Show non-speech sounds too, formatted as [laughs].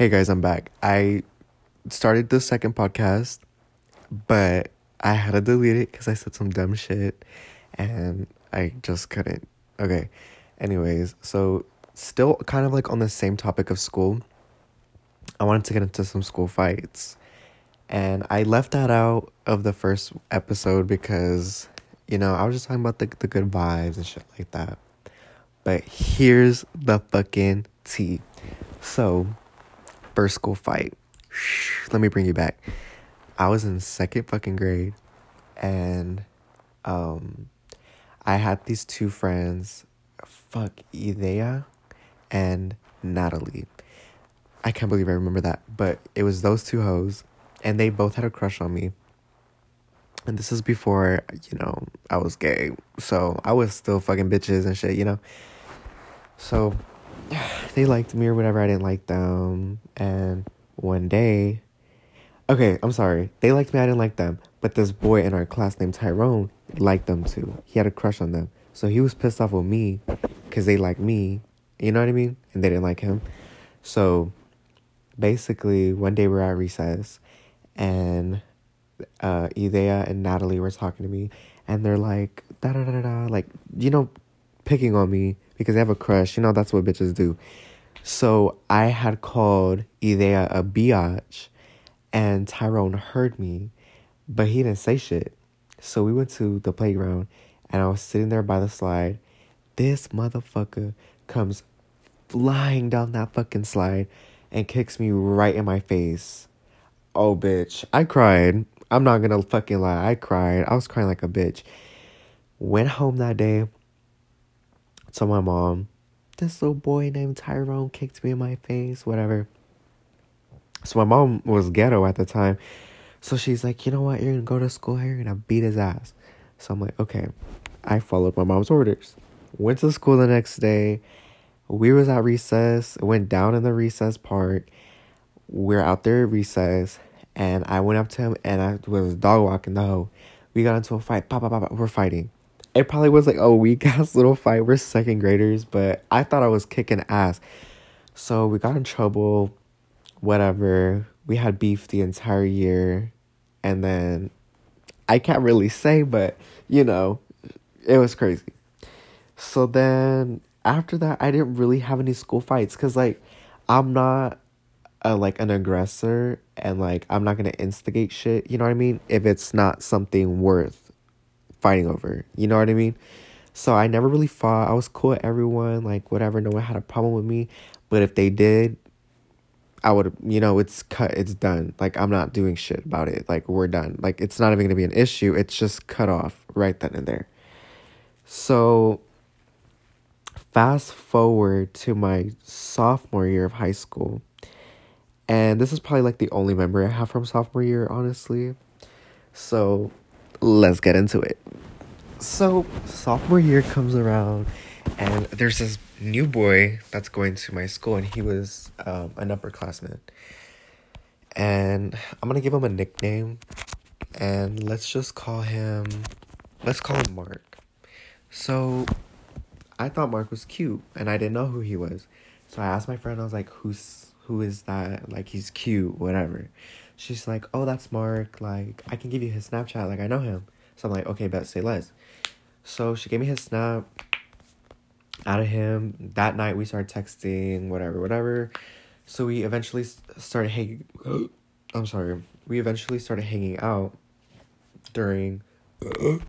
Hey guys, I'm back. I started the second podcast, but I had to delete it because I said some dumb shit and I just couldn't. Okay. Anyways, so still kind of like on the same topic of school. I wanted to get into some school fights. And I left that out of the first episode because, you know, I was just talking about the, the good vibes and shit like that. But here's the fucking tea. So, first school fight. Let me bring you back. I was in second fucking grade and um I had these two friends, fuck Idea and Natalie. I can't believe I remember that, but it was those two hoes and they both had a crush on me. And this is before, you know, I was gay. So I was still fucking bitches and shit, you know? So [sighs] they liked me or whatever. I didn't like them. And one day, okay, I'm sorry. They liked me. I didn't like them. But this boy in our class named Tyrone liked them too. He had a crush on them. So he was pissed off with me because they liked me. You know what I mean? And they didn't like him. So basically, one day we we're at recess and uh, Idea and Natalie were talking to me. And they're like, da da da da, like, you know, picking on me because they have a crush. You know, that's what bitches do. So I had called Idea a biatch, and Tyrone heard me, but he didn't say shit. So we went to the playground, and I was sitting there by the slide. This motherfucker comes flying down that fucking slide and kicks me right in my face. Oh, bitch. I cried. I'm not gonna fucking lie. I cried. I was crying like a bitch. Went home that day to my mom, this little boy named Tyrone kicked me in my face, whatever. So my mom was ghetto at the time. So she's like, you know what? You're gonna go to school. Here. You're gonna beat his ass. So I'm like, okay. I followed my mom's orders. Went to school the next day. We was at recess. Went down in the recess part. We're out there at recess, and I went up to him and I was dog walking the hoe. We got into a fight. Pop, pop, pop. We're fighting it probably was like a weak [laughs] ass little fight. We're second graders, but I thought I was kicking ass. So we got in trouble, whatever. We had beef the entire year. And then I can't really say, but you know, it was crazy. So then after that, I didn't really have any school fights because, like, I'm not a, like an aggressor and like I'm not gonna instigate shit. You know what I mean? If it's not something worth fighting over. You know what I mean? So I never really fought. I was cool with everyone, like whatever. No one had a problem with me. But if they did, I would, you know, it's cut, it's done. Like I'm not doing shit about it. Like we're done. Like it's not even gonna be an issue. It's just cut off right then and there. So fast forward to my sophomore year of high school. And this is probably like the only memory I have from sophomore year, honestly. So let's get into it. So, sophomore year comes around, and there's this new boy that's going to my school, and he was um, an upperclassman. And I'm gonna give him a nickname, and let's just call him, let's call him Mark. So, I thought Mark was cute, and I didn't know who he was. So I asked my friend, I was like, "Who's who is that? Like, he's cute, whatever." She's like, oh, that's Mark. Like, I can give you his Snapchat. Like, I know him. So I'm like, okay, bet, say less. So she gave me his Snap out of him. That night we started texting, whatever, whatever. So we eventually started hanging. [gasps] I'm sorry. We eventually started hanging out during